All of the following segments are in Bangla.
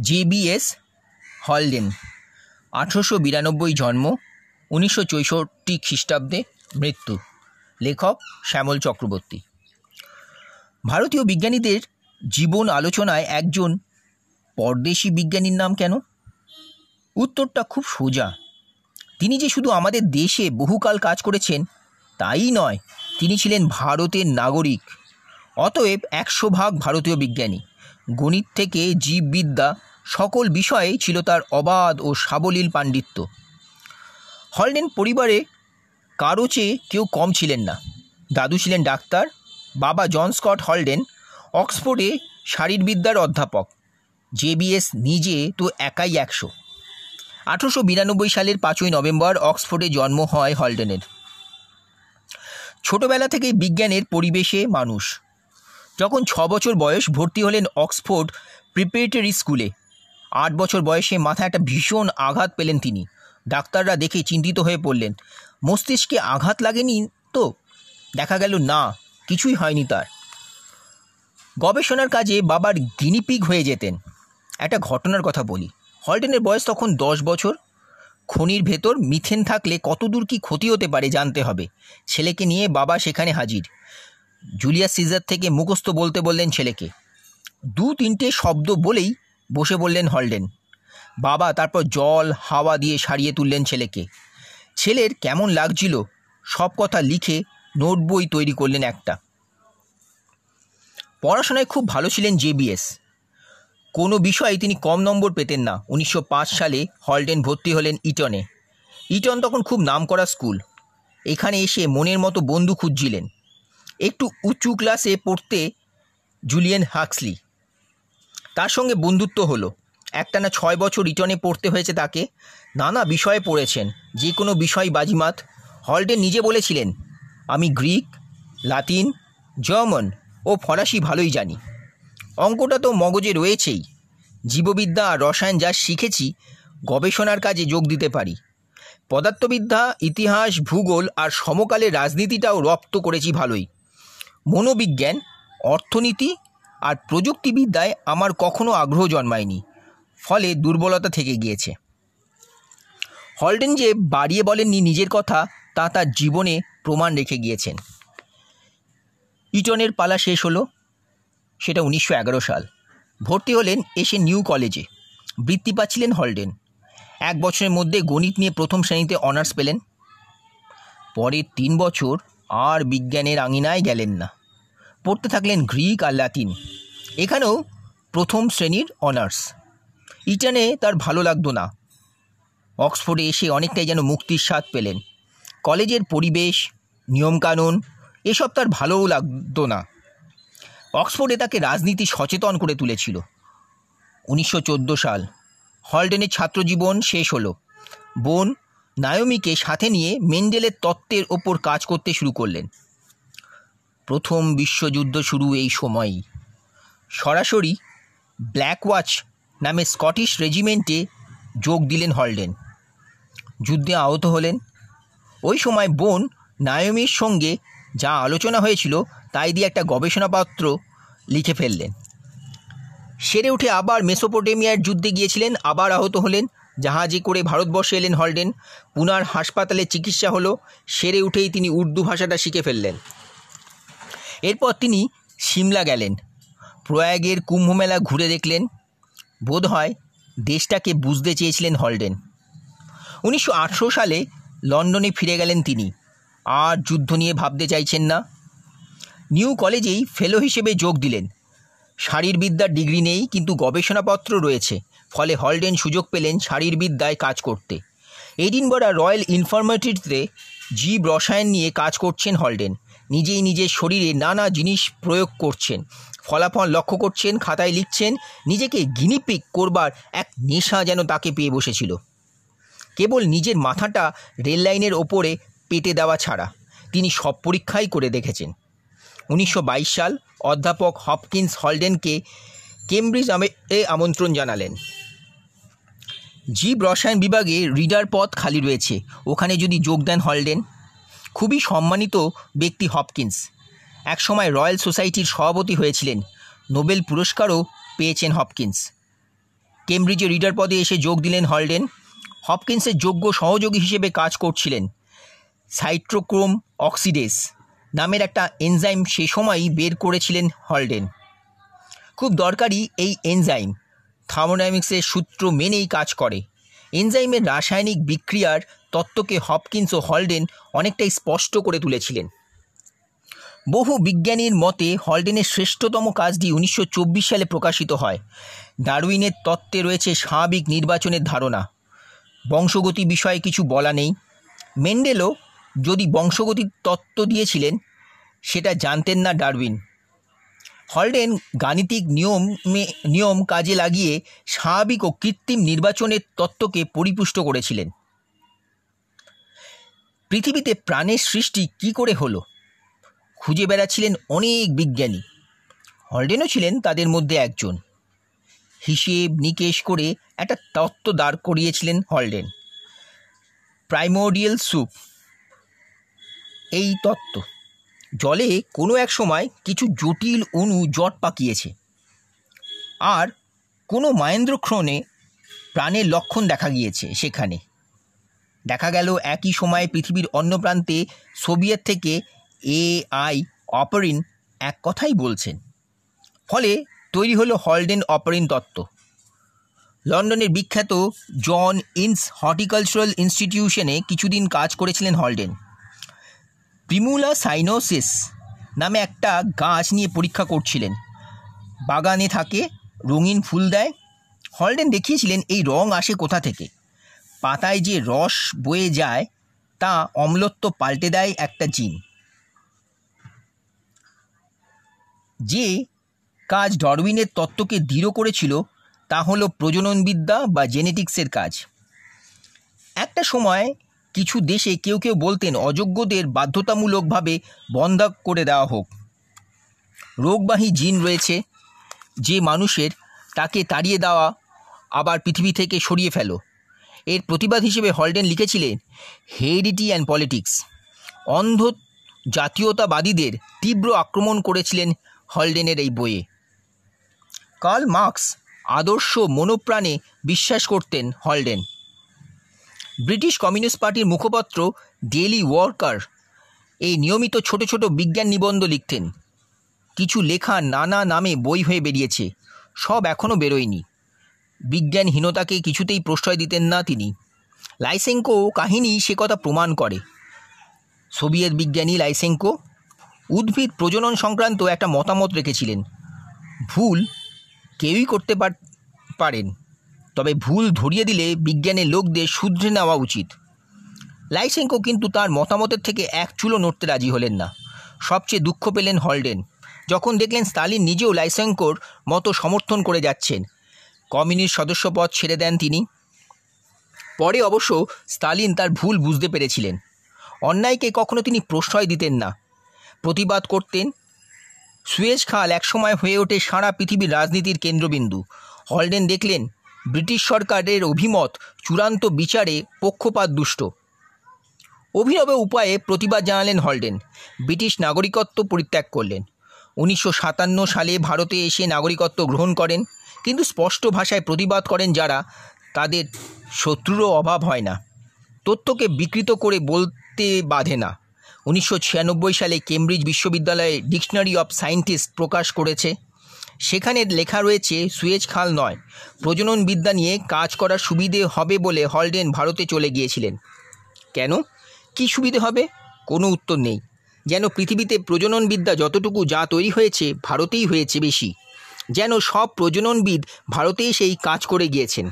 জেবিএস হলডেন আঠেরোশো বিরানব্বই জন্ম, উনিশশো চৌষট্টি খ্রিস্টাব্দে মৃত্যু। লেখক শ্যামল চক্রবর্তী। ভারতীয় বিজ্ঞানীদের জীবন আলোচনায় একজন পরদেশি বিজ্ঞানীর নাম কেন? উত্তরটা খুব সোজা। তিনি যে শুধু আমাদের দেশে বহুকাল কাজ করেছেন, তাই নয়, তিনি ছিলেন ভারতের নাগরিক। অতএব একশো ভাগ ভারতীয় বিজ্ঞানী। গণিত থেকে জীববিদ্যা সকল বিষয়ে ছিল তার অবাধ ও সাবলীল পাণ্ডিত্য। হলডেন পরিবারে কারও চেয়ে কেউ কম ছিলেন না। দাদু ছিলেন ডাক্তার, বাবা জন স্কট হলডেন, অক্সফোর্ডে শারীরবিদ্যার অধ্যাপক। জেবিএস নিজে তো একাই একশো। আঠেরোশো বিরানব্বই সালের পাঁচই নভেম্বর অক্সফোর্ডে জন্ম হয় হলডেনের। ছোটবেলা থেকেই বিজ্ঞানের পরিবেশে মানুষ। যখন ছ বছর বয়স ভর্তি হলেন অক্সফোর্ড প্রিপারেটরি স্কুলে। আট বছর বয়সে মাথায় একটা ভীষণ আঘাত পেলেন তিনি। ডাক্তাররা দেখে চিন্তিত হয়ে পড়লেন। মস্তিষ্কে আঘাত লাগেনি তো? দেখা গেল না, কিছুই হয়নি তার। গবেষণার কাজে বাবার গিনিপিগ হয়ে যেতেন। একটা ঘটনার কথা বলি। হলডেনের বয়স তখন দশ বছর। খনির ভেতর মিথেন থাকলে কতদূর কি ক্ষতি হতে পারে জানতে হবে। ছেলেকে নিয়ে বাবা সেখানে হাজির। জুলিয়াস সিজার থেকে মুখস্থ বলতে বললেন ছেলেকে। দু তিনটে শব্দ বলেই বসে বললেন হলডেন। বাবা তারপর জল, হাওয়া দিয়ে সারিয়ে তুললেন ছেলেকে। ছেলের কেমন লাগছিল সব কথা লিখে নোট বই তৈরি করলেন একটা। পড়াশোনায় খুব ভালো ছিলেন জেবিএস কোনো বিষয়ে তিনি কম নম্বর পেতেন না। উনিশশো পাঁচ সালে হলডেন ভর্তি হলেন ইটনে। ইটন তখন খুব নামকরা স্কুল। এখানে এসে মনের মতো বন্ধু খুঁজছিলেন। একটু উঁচু ক্লাসে পড়তে জুলিয়ান হাক্সলি তার সঙ্গে বন্ধুত্ব হলো। একটানা ছয় বছর রিটনে পড়তে হয়েছে তাকে। নানা বিষয়ে পড়েছেন। যে কোনো বিষয় বাজিমাত। হলডেন নিজে বলেছিলেন, আমি গ্রিক, লাতিন, জার্মান ও ফরাসি ভালোই জানি। অঙ্কটা তো মগজে রয়েছেই। জীববিদ্যা আর রসায়ন যা শিখেছি, গবেষণার কাজে যোগ দিতে পারি। পদার্থবিদ্যা, ইতিহাস, ভূগোল আর সমকালের রাজনীতিটাও রপ্ত করেছি ভালোই। মনোবিজ্ঞান, অর্থনীতি আর প্রযুক্তিবিদ্যায় আমার কখনো আগ্রহ জন্মায়নি, ফলে দুর্বলতা থেকে গিয়েছে। হলডেন যে বাড়িয়ে বলেননি নিজের কথা, তা তার জীবনে প্রমাণ রেখে গিয়েছেন। ইটনের পালা শেষ হলো, সেটা উনিশশো এগারো সাল। ভর্তি হলেন এসে নিউ কলেজে। বৃত্তি পাচ্ছিলেন হলডেন। এক বছরের মধ্যে গণিত নিয়ে প্রথম শ্রেণীতে অনার্স পেলেন। পরের তিন বছর আর বিজ্ঞানের আঙিনায় গেলেন না। পড়তে থাকলেন গ্রিক আর লাতিন এখানেও প্রথম শ্রেণির অনার্স। ইটানে তার ভালো লাগতো না। অক্সফোর্ডে এসে অনেকটাই যেন মুক্তির স্বাদ পেলেন। কলেজের পরিবেশ, নিয়মকানুন, এসব তার ভালোও লাগতো না। অক্সফোর্ডে তাকে রাজনীতি সচেতন করে তুলেছিল। উনিশশো চোদ্দ সাল। হলডেনের ছাত্রজীবন শেষ হলো। বোন নায়মিকে সাথে নিয়ে মেন্ডেলের তত্ত্বের ওপর কাজ করতে শুরু করলেন। প্রথম বিশ্বযুদ্ধ শুরু এই সময়ই। সরাসরি ব্ল্যাক ওয়াচ নামে স্কটিশ রেজিমেন্টে যোগ দিলেন হলডেন। যুদ্ধে আহত হলেন। ওই সময় বোন নায়মির সঙ্গে যা আলোচনা হয়েছিল তাই দিয়ে একটা গবেষণাপত্র লিখে ফেললেন। সেরে উঠে আবার মেসোপোটেমিয়ার যুদ্ধে গিয়েছিলেন, আবার আহত হলেন। জাহাজে করে ভারতবর্ষে এলেন হলডেন। পুনার হাসপাতালে চিকিৎসা হলো, সেরে উঠেই তিনি উর্দু ভাষাটা শিখে ফেললেন। এরপর তিনি সিমলা গেলেন। প্রয়াগের কুম্ভমেলা ঘুরে দেখলেন। বোধ হয় দেশটাকে বুঝতে চেয়েছিলেন হলডেন। উনিশশো আঠারো সালে লন্ডনে ফিরে গেলেন তিনি। আর যুদ্ধ নিয়ে ভাবতে চাইছেন না। নিউ কলেজেই ফেলো হিসেবে যোগ দিলেন। শারীরবিদ্যার ডিগ্রি নেই, কিন্তু গবেষণাপত্র রয়েছে। ফলে হলডেন সুযোগ পেলেন শারীরবিদ্যায় কাজ করতে। এডিনবরা রয়্যাল ইনফরমেটরিতে জীব রসায়ন নিয়ে কাজ করছেন হলডেন। নিজেই নিজের শরীরে নানা জিনিস প্রয়োগ করছেন। ফলাফল লক্ষ্য করছেন, খাতায় লিখছেন, নিজেকে গিনিপিক করবার এক নেশা যেন তাকে পেয়ে বসেছিল। কেবল নিজের মাথাটা রেল লাইনের ওপরে পেটে দেওয়া ছাড়া তিনি সব পরীক্ষাই করে দেখেছেন। উনিশশো বাইশ সাল অধ্যাপক হপকিন্স হলডেনকে কেমব্রিজ আমন্ত্রণ জানালেন। জীব রসায়ন বিভাগে রিডার পদ খালি রয়েছে। ওখানে যদি যোগ দেন হলডেন। খুবই সম্মানিত ব্যক্তি হপকিন্স। একসময় রয়্যাল সোসাইটির সভাপতি হয়েছিলেন। নোবেল পুরস্কারও পেয়েছেন হপকিন্স। কেমব্রিজে রিডার পদে এসে যোগ দিলেন হলডেন। হপকিন্সের যোগ্য সহযোগী হিসেবে কাজ করছিলেন সাইট্রোক্রোম অক্সিডেস নামের একটা এনজাইম সে সময়ই বের করেছিলেন হলডেন। খুব দরকারি এই এনজাইম। থার্মোডাইনামিক্সের সূত্র মেনেই কাজ করে। এনজাইমের রাসায়নিক বিক্রিয়ার তত্ত্বকে হপকিন্স ও হলডেন অনেকটাই স্পষ্ট করে তুলেছিলেন। বহু বিজ্ঞানীর মতে, হলডেনের শ্রেষ্ঠতম কাজটি উনিশশো চব্বিশ সালে প্রকাশিত হয়। ডারউইনের তত্ত্বে রয়েছে স্বাভাবিক নির্বাচনের ধারণা। বংশগতি বিষয়ে কিছু বলা নেই। মেন্ডেলও যদি বংশগতির তত্ত্ব দিয়েছিলেন, সেটা জানতেন না ডারউইন। হলডেন গাণিতিক নিয়মে নিয়ম কাজে লাগিয়ে স্বাভাবিক ও কৃত্রিম নির্বাচনের তত্ত্বকে পরিপুষ্ট করেছিলেন। পৃথিবীতে প্রাণের সৃষ্টি কি করে হলো? খুঁজে বেড়াচ্ছিলেন অনেক বিজ্ঞানী। হলডেনও ছিলেন তাদের মধ্যে একজন। হিসেব নিকেশ করে একটা তত্ত্ব দাঁড় করিয়েছিলেন হলডেন। Primordial soup. এই তত্ত্ব জলে কোনো এক সময় কিছু জটিল অণু জট পাকিয়েছে। আর কোনো মাহেন্দ্রক্ষণে প্রাণের লক্ষণ দেখা গিয়েছে সেখানে। দেখা গেল একই সময়ে পৃথিবীর অন্য প্রান্তে সোভিয়েত থেকে এ আই অপারিন এক কথাই বলছেন। ফলে তৈরি হলো হলডেন অপারিন তত্ত্ব। লন্ডনের বিখ্যাত জন ইনস হর্টিকালচারাল ইনস্টিটিউশনে কিছুদিন কাজ করেছিলেন হলডেন। প্রিমুলা সাইনোসিস নামে একটা গাছ নিয়ে পরীক্ষা করছিলেন। বাগানে থাকে, রঙিন ফুল দেয়। হলডেন দেখিয়েছিলেন এই রং আসে কোথা থেকে। পাতায় যে রস বয়ে যায়, তা অম্লত্ব পাল্টে দেয় একটা জিন। যে কাজ ডরউইনের তত্ত্বকে দৃঢ় করেছিল, তা হলো প্রজননবিদ্যা বা জেনেটিক্সের কাজ। একটা সময় কিছু দেশে কেউ কেউ বলতেন অযোগ্যদের বাধ্যতামূলকভাবে বন্ধ করে দেওয়া হোক। রোগবাহী জিন রয়েছে, যে মানুষের তাকে তাড়িয়ে দেওয়া আবার পৃথিবী থেকে সরিয়ে ফেলো। এর প্রতিবাদ হিসেবে হলডেন লিখেছিলেন হেরিটি অ্যান্ড পলিটিক্স অন্ধ জাতীয়তাবাদীদের তীব্র আক্রমণ করেছিলেন হলডেনের এই বইয়ে। কার্ল মার্কস আদর্শ মনোপ্রাণে বিশ্বাস করতেন হলডেন। ব্রিটিশ কমিউনিস্ট পার্টির মুখপত্র ডেলি ওয়ার্কার এই নিয়মিত ছোট ছোট বিজ্ঞান নিবন্ধ লিখতেন। কিছু লেখা নানা নামে বই হয়ে বেরিয়েছে। সব এখনও বেরোয়নি। বিজ্ঞানহীনতাকে কিছুতেই প্রশ্রয় দিতেন না তিনি। লাইসেঙ্কো কাহিনী সে কথা প্রমাণ করে। সোভিয়েত বিজ্ঞানী লাইসেঙ্কো উদ্ভিদ প্রজনন সংক্রান্ত একটা মতামত রেখেছিলেন। ভুল কেউই করতে পারেন। তবে ভুল ধরিয়ে দিলে বিজ্ঞানের লোকদের শুধরে নেওয়া উচিত। লাইসেঙ্কো কিন্তু তার মতামতের থেকে এক চুলো নড়তে রাজি হলেন না। সবচেয়ে দুঃখ পেলেন হলডেন, যখন দেখলেন স্টালিন নিজেও লাইসেঙ্কোর মতো সমর্থন করে যাচ্ছেন। কমিউনিস্ট সদস্যপদ ছেড়ে দেন তিনি। পরে অবশ্য স্টালিন তার ভুল বুঝতে পেরেছিলেন। অন্যায়কে কখনো তিনি প্রশ্রয় দিতেন না। প্রতিবাদ করতেন। সুয়েজ খাল একসময় হয়ে ওঠে সারা পৃথিবীর রাজনীতির কেন্দ্রবিন্দু। হলডেন দেখলেন ব্রিটিশ সরকারের অভিমত চূড়ান্ত বিচারে পক্ষপাত দুষ্ট। অভিনব উপায়ে প্রতিবাদ জানালেন হলডেন। ব্রিটিশ নাগরিকত্ব পরিত্যাগ করলেন। উনিশশো সাতান্ন সালে ভারতে এসে নাগরিকত্ব গ্রহণ করেন, কিন্তু স্পষ্ট ভাষায় প্রতিবাদ করেন যারা তাদের শত্রুরও অভাব হয় না। তথ্যকে বিকৃত করে বলতে বাধে না। উনিশশো ছিয়ানব্বই সালে কেমব্রিজ বিশ্ববিদ্যালয়ে ডিকশনারি অফ সায়েন্টিস্ট প্রকাশ করেছে। সেখানে লেখা রয়েছে, সুয়েজ খাল নয়। প্রজনন বিদ্যা নিয়ে কাজ করার সুবিধে হবে বলে হলডেন ভারতে চলে গিয়েছিলেন। কেন? কি সুবিধে হবে? কোনো উত্তর নেই। যেন পৃথিবীতে প্রজননবিদ্যা যতটুকু যা তৈরি হয়েছে, ভারতেই হয়েছে বেশি। যেন সব প্রজননবিদ ভারতেই সেই কাজ করে গিয়েছেন।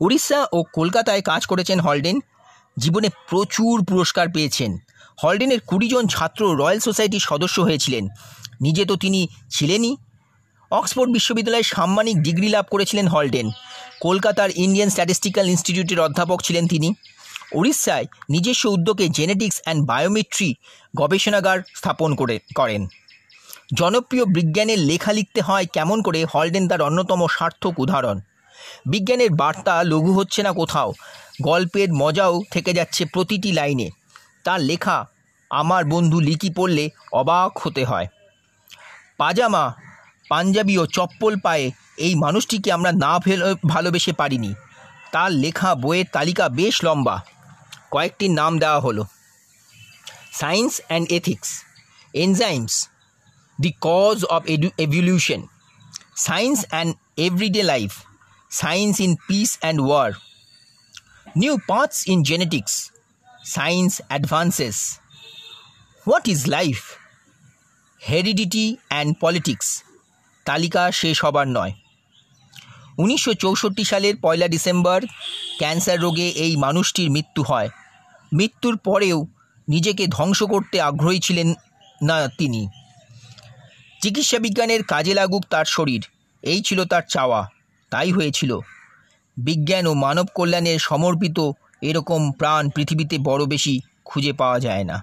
উড়িষ্যা ও কলকাতায় কাজ করেছেন হলডেন। জীবনে প্রচুর পুরস্কার পেয়েছেন। হলডেনের কুড়ি জন ছাত্র রয়্যাল সোসাইটির সদস্য হয়েছিলেন। নিজে তো তিনি ছিলেনই। অক্সফোর্ড বিশ্ববিদ্যালয়ে সাম্মানিক ডিগ্রি লাভ করেছিলেন হলডেন। কলকাতার ইন্ডিয়ান স্ট্যাটিস্টিক্যাল ইনস্টিটিউটের অধ্যাপক ছিলেন তিনি। উড়িষ্যায় নিজস্ব উদ্যোগে জেনেটিক্স অ্যান্ড বায়োমেট্রি গবেষণাগার স্থাপন করে, করেন। জনপ্রিয় বিজ্ঞানের লেখা লিখতে হয় কেমন করে হলডেন তার অন্যতম সার্থক উদাহরণ। বিজ্ঞানের বার্তা লঘু হচ্ছে না কোথাও, গল্পের মজাও থেকে যাচ্ছে প্রতিটি লাইনে। তার লেখা, আমার বন্ধু লিকি পড়লে অবাক হতে হয়। পাজামা, পাঞ্জাবি ও চপ্পল পায়ে এই মানুষটিকে আমরা না ভেল- ভালোবেসে পারিনি। তার লেখা বইয়ের তালিকা বেশ লম্বা। কয়েকটির নাম দেওয়া হলো। Science and ethics, enzymes, the cause of evolution, science and everyday life, science in peace and war, new paths in genetics, science advances. What is life? Heredity and politics. তালিকা শেষ হবার নয়। উনিশশো সালের পয়লা ডিসেম্বর ক্যান্সার রোগে এই মানুষটির মৃত্যু হয়। মৃত্যুর পরেও নিজেকে ধ্বংস করতে আগ্রহী ছিলেন না তিনি। চিকিৎসা বিজ্ঞানের কাজে লাগুক তার শরীর, এই ছিল তার চাওয়া, তাই হয়েছিল। বিজ্ঞান ও মানব কল্যাণের সমর্পিত এরকম প্রাণ পৃথিবীতে বড় বেশি খুঁজে পাওয়া যায় না।